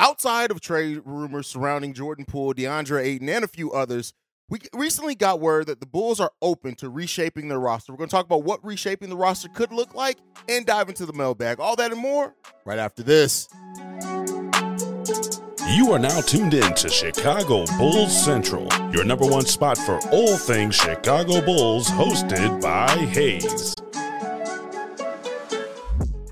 outside of trade rumors surrounding Jordan Poole, DeAndre Ayton, and a few others, we recently got word that the Bulls are open to reshaping their roster. We're going to talk about what reshaping the roster could look like and dive into the mailbag. All that and more right after this. You are now tuned in to Chicago Bulls Central, your number one spot for all things Chicago Bulls, hosted by Haize.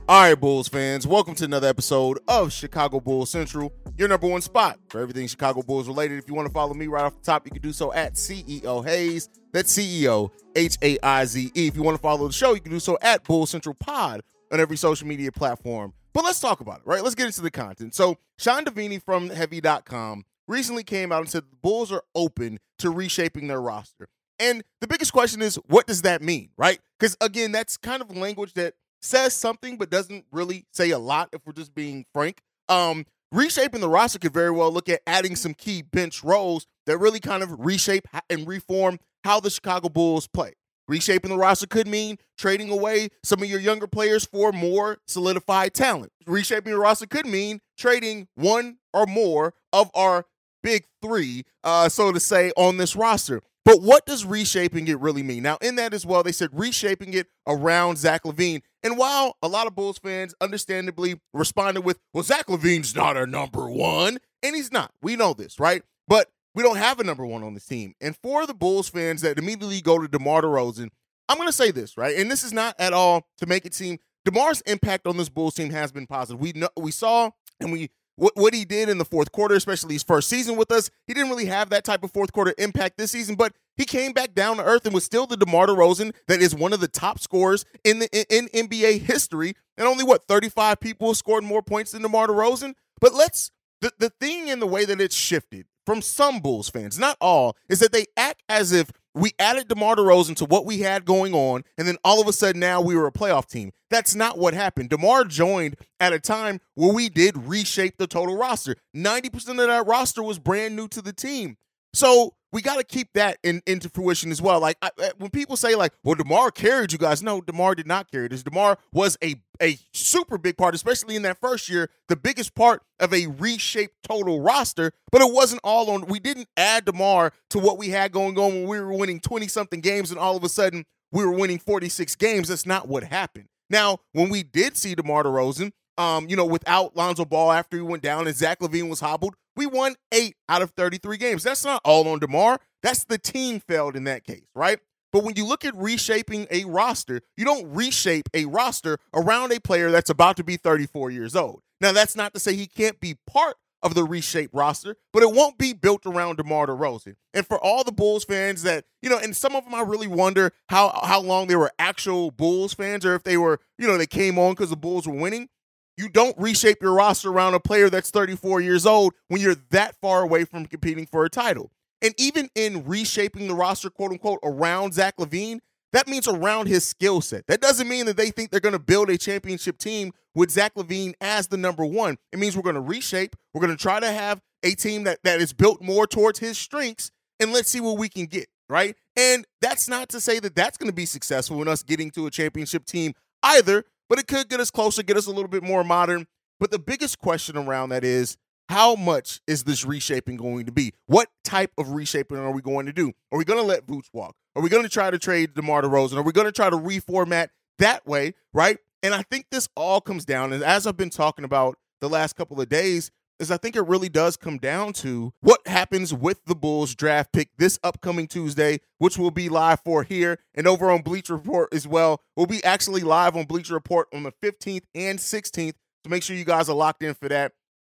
All right, Bulls fans, welcome to another episode of Chicago Bulls Central, your number one spot for everything Chicago Bulls related. If you want to follow me right off the top, you can do so at CEO Haize. That's CEO H A I Z E. If you want to follow the show, you can do so at Bulls Central Pod on every social media platform. But let's talk about it, right? Let's get into the content. So, Sean Deveney from Heavy.com recently came out and said the Bulls are open to reshaping their roster. And the biggest question is, what does that mean, right? Because again, that's kind of language that says something but doesn't really say a lot if we're just being frank. Um, reshaping the roster could very well look at adding some key bench roles that really kind of reshape and reform how the Chicago Bulls play. Reshaping the roster could mean trading away some of your younger players for more solidified talent. Reshaping the roster could mean trading one or more of our big three, uh, so to say, on this roster. But what does reshaping it really mean? Now, in that as well, they said reshaping it around Zach LaVine. And while a lot of Bulls fans understandably responded with, well, Zach LaVine's not our number one, and he's not. We know this, right? But we don't have a number one on this team. And for the Bulls fans that immediately go to DeMar DeRozan, I'm going to say this, right? And this is not at all to make it seem DeMar's impact on this Bulls team has been positive. We know, we saw and we what, what he did in the fourth quarter, especially his first season with us, he didn't really have that type of fourth quarter impact this season, but he came back down to earth and was still the DeMar DeRozan that is one of the top scorers in the in, in NBA history. And only what 35 people scored more points than DeMar DeRozan. But let's the, the thing in the way that it's shifted from some Bulls fans, not all, is that they act as if we added DeMar DeRozan to what we had going on, and then all of a sudden now we were a playoff team. That's not what happened. DeMar joined at a time where we did reshape the total roster. 90% of that roster was brand new to the team. So we got to keep that in, into fruition as well. Like I, when people say like, "Well, Demar carried you guys," no, Demar did not carry this. Demar was a a super big part, especially in that first year, the biggest part of a reshaped total roster. But it wasn't all on. We didn't add Demar to what we had going on when we were winning twenty something games, and all of a sudden we were winning forty six games. That's not what happened. Now, when we did see DeMar DeRozan, um, you know, without Lonzo Ball after he went down and Zach LaVine was hobbled, we won eight out of 33 games. That's not all on DeMar. That's the team failed in that case, right? But when you look at reshaping a roster, you don't reshape a roster around a player that's about to be 34 years old. Now, that's not to say he can't be part of the reshaped roster, but it won't be built around DeMar DeRozan. And for all the Bulls fans that, you know, and some of them I really wonder how how long they were actual Bulls fans or if they were, you know, they came on because the Bulls were winning. You don't reshape your roster around a player that's 34 years old when you're that far away from competing for a title. And even in reshaping the roster, quote unquote, around Zach LaVine, that means around his skill set. That doesn't mean that they think they're going to build a championship team with Zach LaVine as the number one. It means we're going to reshape. We're going to try to have a team that, that is built more towards his strengths, and let's see what we can get, right? And that's not to say that that's going to be successful in us getting to a championship team either, but it could get us closer, get us a little bit more modern. But the biggest question around that is how much is this reshaping going to be? What type of reshaping are we going to do? Are we going to let Vooch walk? Are we going to try to trade DeMar DeRozan? Are we going to try to reformat that way, right? And I think this all comes down, and as I've been talking about the last couple of days, is I think it really does come down to what happens with the Bulls draft pick this upcoming Tuesday, which will be live for here and over on Bleacher Report as well. We'll be actually live on Bleacher Report on the 15th and 16th. So make sure you guys are locked in for that.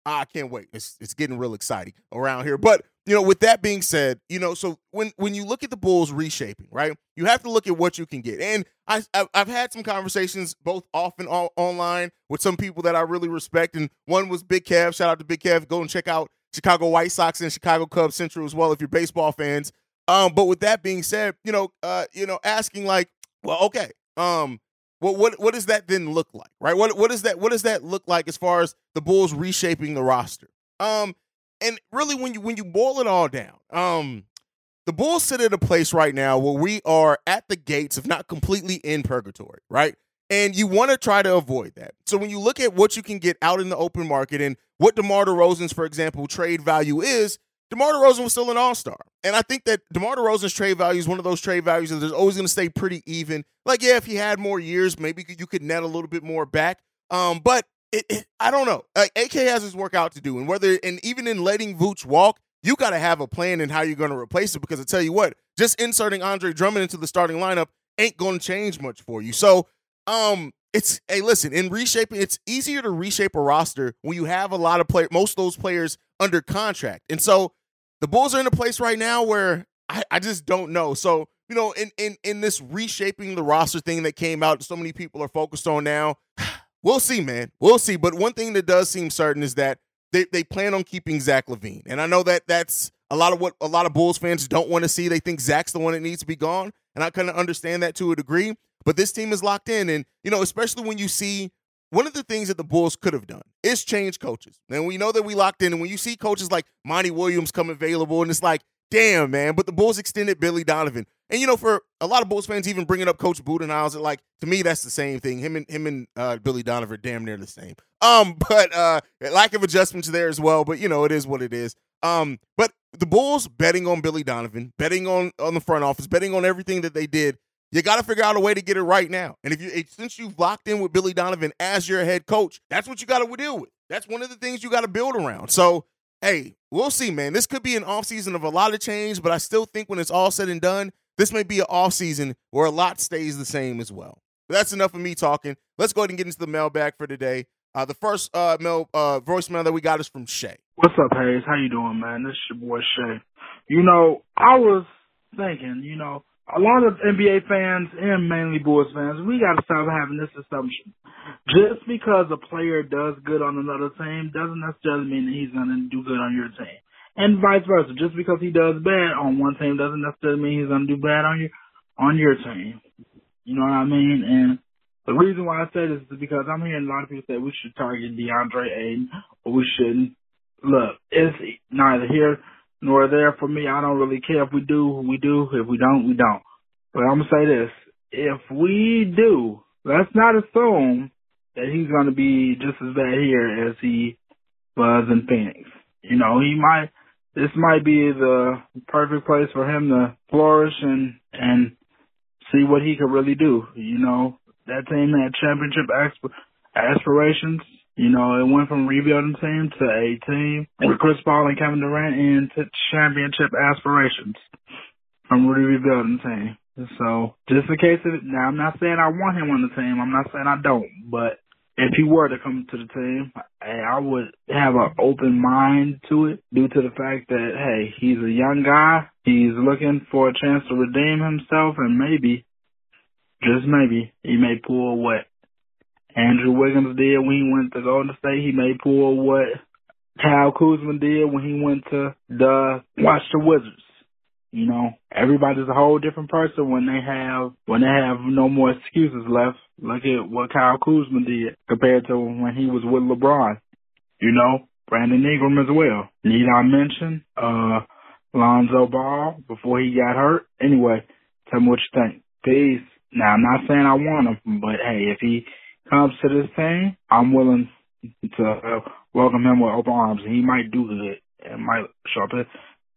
I can't wait. It's it's getting real exciting around here. But you know, with that being said, you know, so when when you look at the Bulls reshaping, right, you have to look at what you can get. And I I've had some conversations both off and on, online with some people that I really respect, and one was Big Kev. Shout out to Big Kev. Go and check out Chicago White Sox and Chicago Cubs Central as well if you're baseball fans. Um, but with that being said, you know, uh, you know, asking like, well, okay, um, what what what does that then look like, right? What what does that what does that look like as far as the Bulls reshaping the roster? Um, and really when you when you boil it all down, um, the Bulls sit at a place right now where we are at the gates of not completely in purgatory, right? And you want to try to avoid that. So when you look at what you can get out in the open market and what DeMar DeRozan's, for example, trade value is, DeMar DeRozan was still an all-star. And I think that DeMar DeRozan's trade value is one of those trade values that is always going to stay pretty even. Like, yeah, if he had more years, maybe you could net a little bit more back. Um, but it, it, I don't know. Like, AK has his work out to do. And whether, and even in letting Vooch walk, you got to have a plan in how you're going to replace it because I tell you what, just inserting Andre Drummond into the starting lineup ain't going to change much for you. So, um, it's hey, listen, in reshaping, it's easier to reshape a roster when you have a lot of play, most of those players under contract. And so the Bulls are in a place right now where I, I just don't know. So, you know, in in in this reshaping the roster thing that came out, so many people are focused on now. We'll see, man. We'll see. But one thing that does seem certain is that they, they plan on keeping Zach LaVine. And I know that that's a lot of what a lot of Bulls fans don't want to see. They think Zach's the one that needs to be gone. And I kind of understand that to a degree. But this team is locked in. And, you know, especially when you see one of the things that the Bulls could have done is change coaches. And we know that we locked in. And when you see coaches like Monty Williams come available, and it's like, damn, man. But the Bulls extended Billy Donovan. And you know, for a lot of Bulls fans, even bringing up Coach Budenholzer, like to me, that's the same thing. Him and him and uh, Billy Donovan, damn near the same. Um, but uh, lack of adjustments there as well. But you know, it is what it is. Um, but the Bulls betting on Billy Donovan, betting on on the front office, betting on everything that they did. You got to figure out a way to get it right now. And if you since you've locked in with Billy Donovan as your head coach, that's what you got to deal with. That's one of the things you got to build around. So hey, we'll see, man. This could be an offseason of a lot of change, but I still think when it's all said and done, this may be an offseason where a lot stays the same as well. But that's enough of me talking. Let's go ahead and get into the mailbag for today. Uh, the first uh, mail uh, voicemail that we got is from Shay. What's up, Haize? How you doing, man? This is your boy Shay. You know, I was thinking, you know, a lot of NBA fans and mainly Bulls fans, we got to stop having this assumption. Just because a player does good on another team doesn't necessarily mean that he's going to do good on your team. And vice versa. Just because he does bad on one team doesn't necessarily mean he's going to do bad on your, on your team. You know what I mean? And the reason why I say this is because I'm hearing a lot of people say we should target DeAndre Ayton or we shouldn't. Look, it's neither here nor there for me. I don't really care if we do, we do. If we don't, we don't. But I'm gonna say this: if we do, let's not assume that he's gonna be just as bad here as he was in Phoenix. You know, he might. This might be the perfect place for him to flourish and and see what he could really do. You know, that team had championship aspirations. You know, it went from rebuilding team to a team with Chris Paul and Kevin Durant into championship aspirations from rebuilding team. So just in case of it, now I'm not saying I want him on the team. I'm not saying I don't, but if he were to come to the team, I would have an open mind to it due to the fact that hey, he's a young guy. He's looking for a chance to redeem himself, and maybe, just maybe, he may pull what Andrew Wiggins did when he went to Golden State. He may pull what Kyle Kuzma did when he went to the Washington Wizards. You know, everybody's a whole different person when they have when they have no more excuses left. Look at what Kyle Kuzma did compared to when he was with LeBron. You know, Brandon Ingram as well. Need I mention uh Lonzo Ball before he got hurt? Anyway, tell me what you think. Peace. Now I'm not saying I want him, but hey, if he comes to this thing, I'm willing to welcome him with open arms. And he might do good and might show up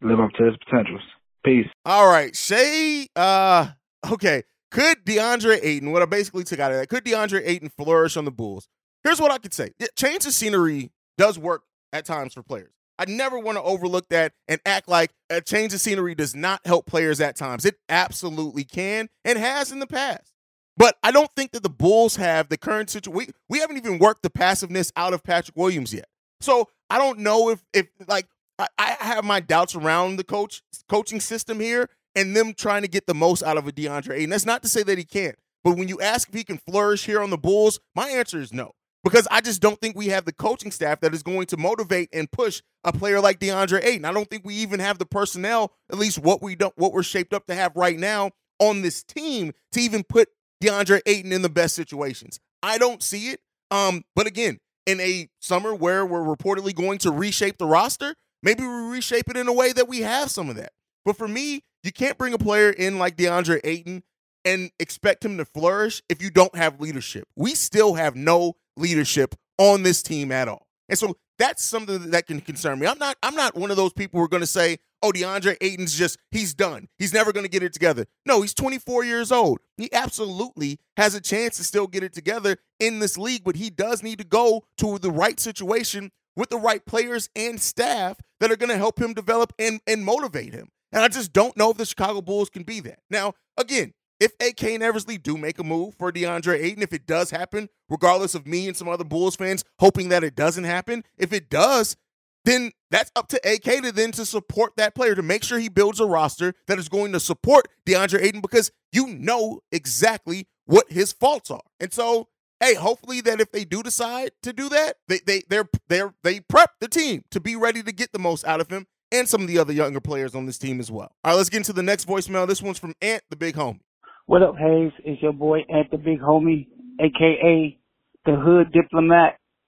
live up to his potentials. Peace. All right, Shay. Uh, okay. Could DeAndre Ayton, what I basically took out of that, could DeAndre Ayton flourish on the Bulls? Here's what I could say: change of scenery does work at times for players. I never want to overlook that and act like a change of scenery does not help players at times. It absolutely can and has in the past. But I don't think that the Bulls have the current situation. We, we haven't even worked the passiveness out of Patrick Williams yet. So I don't know if if like I, I have my doubts around the coach coaching system here and them trying to get the most out of a DeAndre Ayton. That's not to say that he can't. But when you ask if he can flourish here on the Bulls, my answer is no. Because I just don't think we have the coaching staff that is going to motivate and push a player like DeAndre Ayton. I don't think we even have the personnel, at least what we don't what we're shaped up to have right now on this team to even put DeAndre Ayton in the best situations. I don't see it. Um, but again, in a summer where we're reportedly going to reshape the roster, maybe we reshape it in a way that we have some of that. But for me, you can't bring a player in like DeAndre Ayton and expect him to flourish if you don't have leadership. We still have no leadership on this team at all. And so that's something that can concern me. I'm not I'm not one of those people who are going to say, "Oh, DeAndre Ayton's just he's done. He's never going to get it together." No, he's 24 years old. He absolutely has a chance to still get it together in this league, but he does need to go to the right situation with the right players and staff that are going to help him develop and and motivate him. And I just don't know if the Chicago Bulls can be that. Now, again, if AK and Eversley do make a move for DeAndre Ayton, if it does happen, regardless of me and some other Bulls fans hoping that it doesn't happen, if it does, then that's up to AK to then to support that player to make sure he builds a roster that is going to support DeAndre Ayton because you know exactly what his faults are. And so, hey, hopefully that if they do decide to do that, they they they're they're they prep the team to be ready to get the most out of him and some of the other younger players on this team as well. All right, let's get into the next voicemail. This one's from Ant, the big homie. What up, Haize? It's your boy Ant, the big homie, aka the hood diplomat,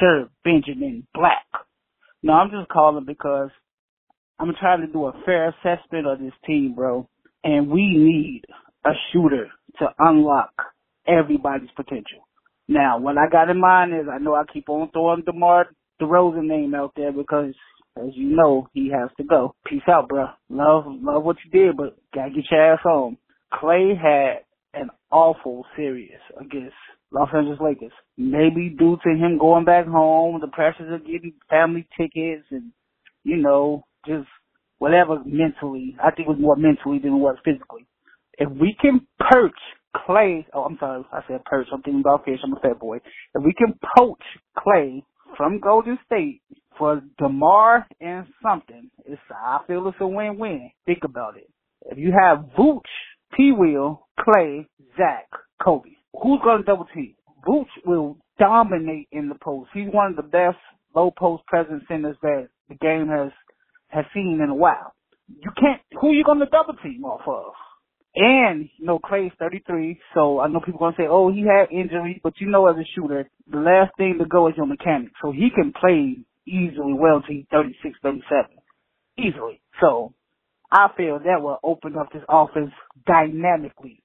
Sir Benjamin Black. No, I'm just calling because I'm trying to do a fair assessment of this team, bro. And we need a shooter to unlock everybody's potential. Now, what I got in mind is I know I keep on throwing DeMar DeRozan name out there because, as you know, he has to go. Peace out, bro. Love, love what you did, but gotta get your ass home. Klay had an awful series against Los Angeles Lakers. Maybe due to him going back home, the pressures of getting family tickets and, you know, just whatever mentally. I think it was more mentally than it was physically. If we can perch Klay, oh, I'm sorry, I said perch. I'm thinking about fish. I'm a fat boy. If we can poach Klay from Golden State for DeMar and something, it's, I feel it's a win-win. Think about it. If you have Vooch, P. Will, Klay, Zach, Coby, who's going to double team? Vooch will dominate in the post. He's one of the best low post presence centers that the game has has seen in a while. You can't. Who are you to double team off of? And you know, Klay's 33, so I know people gonna say, "Oh, he had injury," but you know, as a shooter, the last thing to go is your mechanics. So he can play easily well to he's 36, 37, easily. So I feel that will open up this offense dynamically.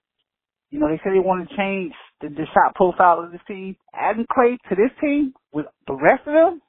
You know, they said they want to change the, the shot profile of this team. Adding Klay to this team with the rest of them,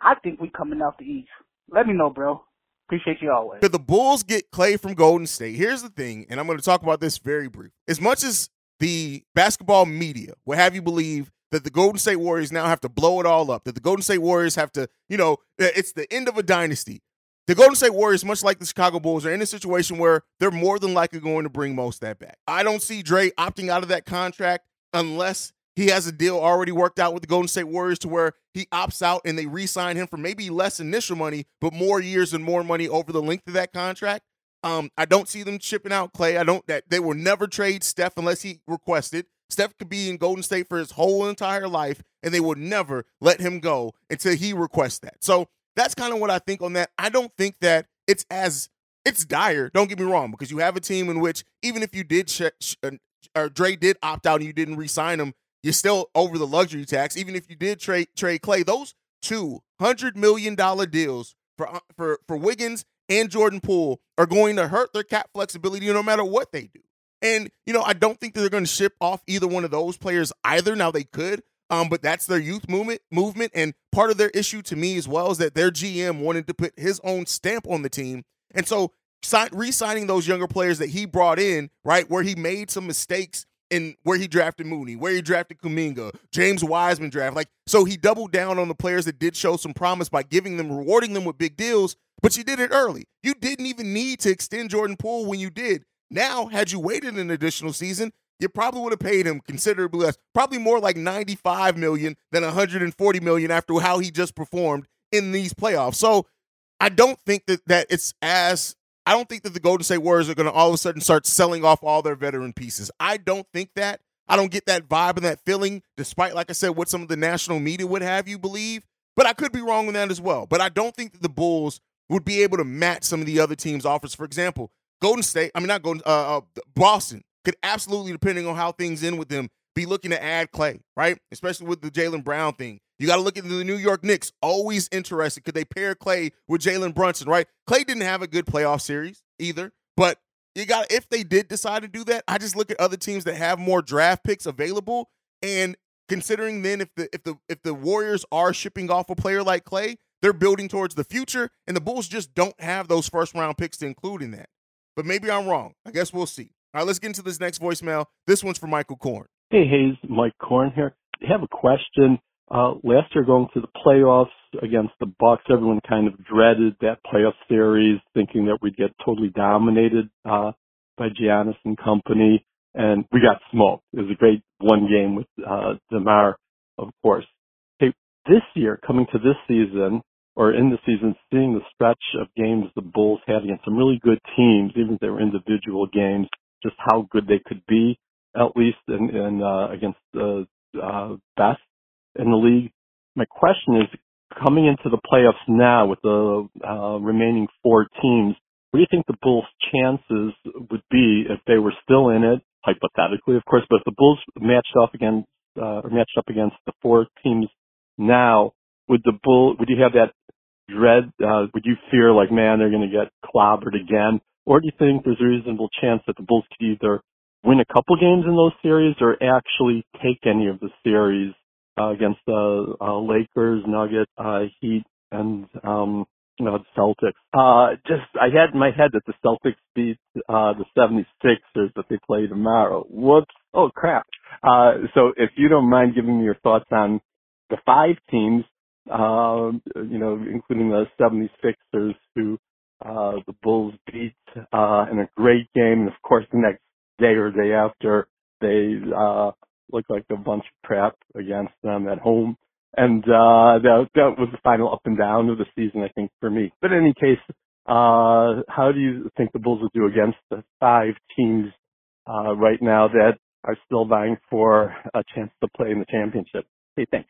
I think we coming out the East. Let me know, bro. Appreciate you always. Could the Bulls get Klay from Golden State? Here's the thing, and I'm going to talk about this very brief. As much as the basketball media will have you believe that the Golden State Warriors now have to blow it all up, that the Golden State Warriors have to, you know, eh, it's the end of a dynasty. The Golden State Warriors, much like the Chicago Bulls, are in a situation where they're more than likely going to bring most that back. I don't see Dre opting out of that contract unless he has a deal already worked out with the Golden State Warriors to where he opts out and they re-sign him for maybe less initial money, but more years and more money over the length of that contract. Um, I don't see them chipping out Klay. I don't that they will never trade Steph unless he requested. Steph could be in Golden State for his whole entire life, and they would never let him go until he requests that. So that's kind of what I think on that. I don't think that it's as it's dire. Don't get me wrong, because you have a team in which even if you did sh- sh- uh, or Dre did opt out and you didn't re-sign him, you're still over the luxury tax. Even if you did trade trade Klay, those two hundred million dollar deals for uh, for for Wiggins and Jordan Poole are going to hurt their cap flexibility no matter what they do. And you know, I don't think they're going to ship off either one of those players either. Now they could, um, but that's their youth movement movement, and part of their issue to me as well is that their GM wanted to put his own stamp on the team, and so re-signing those younger players that he brought in, right, where he made some mistakes in where he drafted Moody, where he drafted Kuminga, James Wiseman draft. Like, so he doubled down on the players that did show some promise by giving them, rewarding them with big deals. but you did it early. You didn't even need to extend Jordan Poole when you did. Now, had you waited an additional season, you probably would have paid him considerably less, probably more like 95 million than 140 million after how he just performed in these playoffs. So I don't think that that it's as I don't think that the Golden State Warriors are going to all of a sudden start selling off all their veteran pieces. I don't think that. I don't get that vibe and that feeling, despite, like I said, what some of the national media would have you believe. But I could be wrong on that as well. But I don't think that the Bulls would be able to match some of the other teams' offers. For example, Golden State, I mean, not Golden, uh, uh, Boston could absolutely, depending on how things end with them, be looking to add Klay, right? Especially with the Jaylen Brown thing. You got to look at the New York Knicks. Always interested. Could they pair Klay with Jalen Brunson, right? Klay didn't have a good playoff series either, but you got if they did decide to do that, I just look at other teams that have more draft picks available and considering then if the if the if the Warriors are shipping off a player like Klay, they're building towards the future and the Bulls just don't have those first round picks to include in that. But maybe I'm wrong. I guess we'll see. All right, let's get into this next voicemail. This one's for Michael Korn. Hey, Haize, Mike Korn here. I have a question. Uh, last year going to the playoffs against the Bucks, everyone kind of dreaded that playoff series, thinking that we'd get totally dominated uh, by Giannis and company, and we got smoked. It was a great one game with uh, Demar, of course. Hey, this year, coming to this season, or in the season, seeing the stretch of games the Bulls had against some really good teams, even if they were individual games, just how good they could be, at least in, in uh, against the uh, best in the league. My question is, coming into the playoffs now with the uh, remaining four teams, what do you think the Bulls' chances would be if they were still in it, hypothetically, of course, but if the Bulls matched up against uh, or matched up against the four teams now, would the Bull would you have that dread? Uh, would you fear like, man, they're going to get clobbered again, or do you think there's a reasonable chance that the Bulls could either win a couple games in those series or actually take any of the series uh, against the uh, Lakers, Nuggets, uh, Heat, and um, you know, the Celtics. Uh, just I had in my head that the Celtics beat uh, the 76ers that they play tomorrow. Whoops! Oh crap! Uh, so if you don't mind giving me your thoughts on the five teams, uh, you know, including the 76ers who uh, the Bulls beat uh, in a great game, and of course the next day or day after they uh, looked like a bunch of crap against them at home. And uh, that, that was the final up and down of the season, I think, for me. But in any case, uh, how do you think the Bulls will do against the five teams uh, right now that are still vying for a chance to play in the championship? Hey, thanks.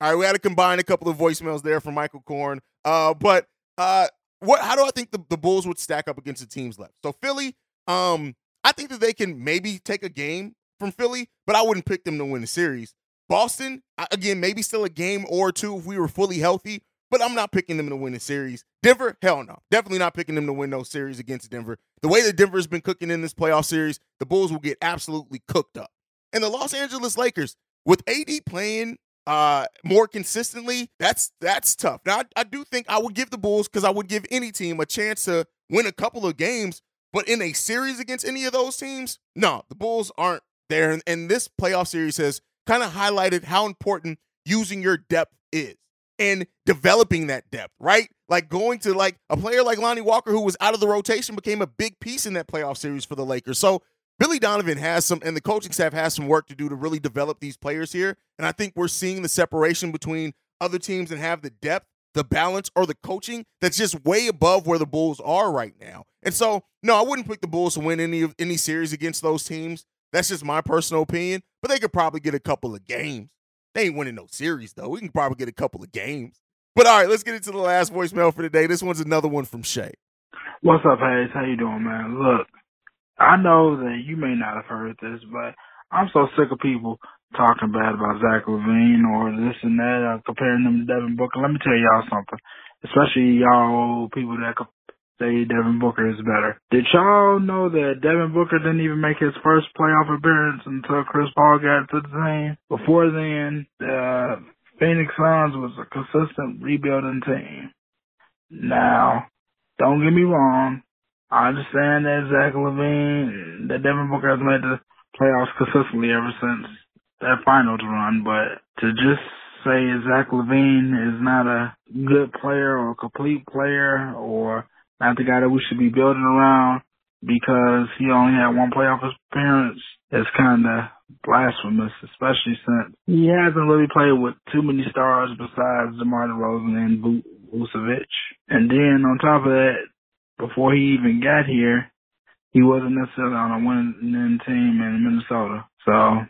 All right, we had to combine a couple of voicemails there from Michael Korn. Uh, but uh, what? How do I think the, the Bulls would stack up against the teams left? So Philly, um, I think that they can maybe take a game from Philly, but I wouldn't pick them to win the series. Boston, again, maybe still a game or two if we were fully healthy, but I'm not picking them to win the series. Denver, hell no. Definitely not picking them to win those series against Denver. The way that Denver's been cooking in this playoff series, the Bulls will get absolutely cooked up. And the Los Angeles Lakers, with AD playing uh more consistently, that's that's tough. Now I, I do think I would give the Bulls because I would give any team a chance to win a couple of games, but in a series against any of those teams, no, the Bulls aren't there. And, and this playoff series has kind of highlighted how important using your depth is and developing that depth, right? Like going to like a player like Lonnie Walker, who was out of the rotation, became a big piece in that playoff series for the Lakers. So Billy Donovan has some, and the coaching staff has some work to do to really develop these players here. And I think we're seeing the separation between other teams that have the depth, the balance, or the coaching that's just way above where the Bulls are right now. And so, no, I wouldn't pick the Bulls to win any of any series against those teams. That's just my personal opinion. But they could probably get a couple of games. They ain't winning no series though. We can probably get a couple of games. But all right, let's get into the last voicemail for today. This one's another one from Shay. What's up, Haize? How you doing, man? Look, I know that you may not have heard this, but I'm so sick of people talking bad about Zach LaVine or this and that, or comparing them to Devin Booker. Let me tell y'all something, especially y'all people that say Devin Booker is better. Did y'all know that Devin Booker didn't even make his first playoff appearance until Chris Paul got to the team? Before then, the Phoenix Suns was a consistent rebuilding team. Now, don't get me wrong. I understand that Zach LaVine, that Devin Booker has made the playoffs consistently ever since that finals run, but to just say Zach LaVine is not a good player or a complete player or not the guy that we should be building around because he only had one playoff appearance is kind of blasphemous, especially since he hasn't really played with too many stars besides DeMar DeRozan and Vucevic. And then on top of that, before he even got here, he wasn't necessarily on a winning team in Minnesota. So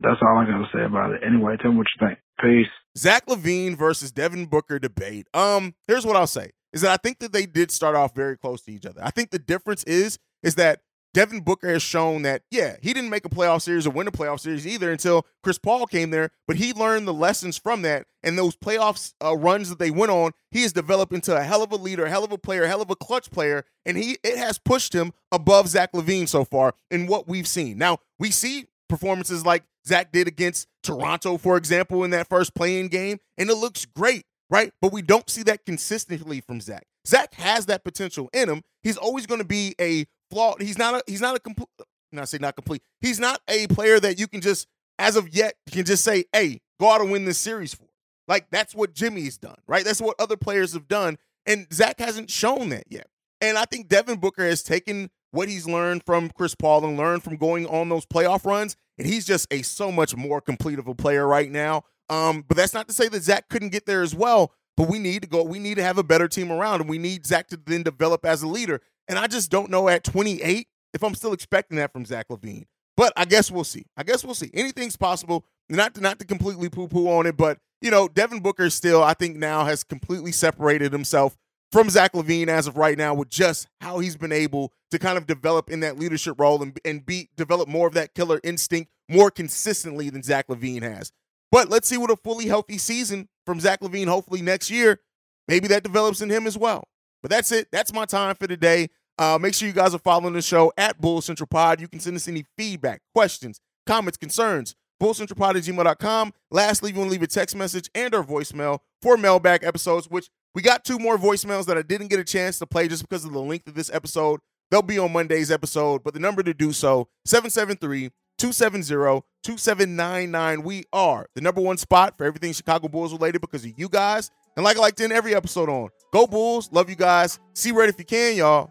that's all I got to say about it. Anyway, tell me what you think. Peace. Zach LaVine versus Devin Booker debate. Um, here's what I'll say is that I think that they did start off very close to each other. I think the difference is is that Devin Booker has shown that, yeah, he didn't make a playoff series or win a playoff series either until Chris Paul came there, but he learned the lessons from that. And those playoffs uh, runs that they went on, he has developed into a hell of a leader, hell of a player, hell of a clutch player. And he it has pushed him above Zach LaVine so far in what we've seen. Now, we see performances like Zach did against Toronto, for example, in that first play-in game, and it looks great, right? But we don't see that consistently from Zach. Zach has that potential in him. He's always going to be a flawed. He's not a he's not a complete. Not say not complete. He's not a player that you can just as of yet you can just say, "Hey, go out and win this series for." Like that's what Jimmy's done, right? That's what other players have done, and Zach hasn't shown that yet. And I think Devin Booker has taken what he's learned from Chris Paul and learned from going on those playoff runs, and he's just a so much more complete of a player right now. Um, but that's not to say that Zach couldn't get there as well. But we need to go. We need to have a better team around, and we need Zach to then develop as a leader. And I just don't know at 28 if I'm still expecting that from Zach LaVine. But I guess we'll see. I guess we'll see. Anything's possible. Not to, not to completely poo poo on it, but you know, Devin Booker still, I think now has completely separated himself from Zach LaVine as of right now with just how he's been able to kind of develop in that leadership role and, and be develop more of that killer instinct more consistently than Zach LaVine has. But let's see what a fully healthy season from Zach LaVine, hopefully next year. Maybe that develops in him as well. But that's it. That's my time for today. Uh, make sure you guys are following the show at Bull Central Pod. You can send us any feedback, questions, comments, concerns. BullCentralPod at gmail.com. Lastly, you want to leave a text message and or voicemail for mailbag episodes, which we got two more voicemails that I didn't get a chance to play just because of the length of this episode. They'll be on Monday's episode, but the number to do so, 773 270 2799. We are the number one spot for everything Chicago Bulls related because of you guys. And like I like to every episode on, go Bulls. Love you guys. See red if you can, y'all.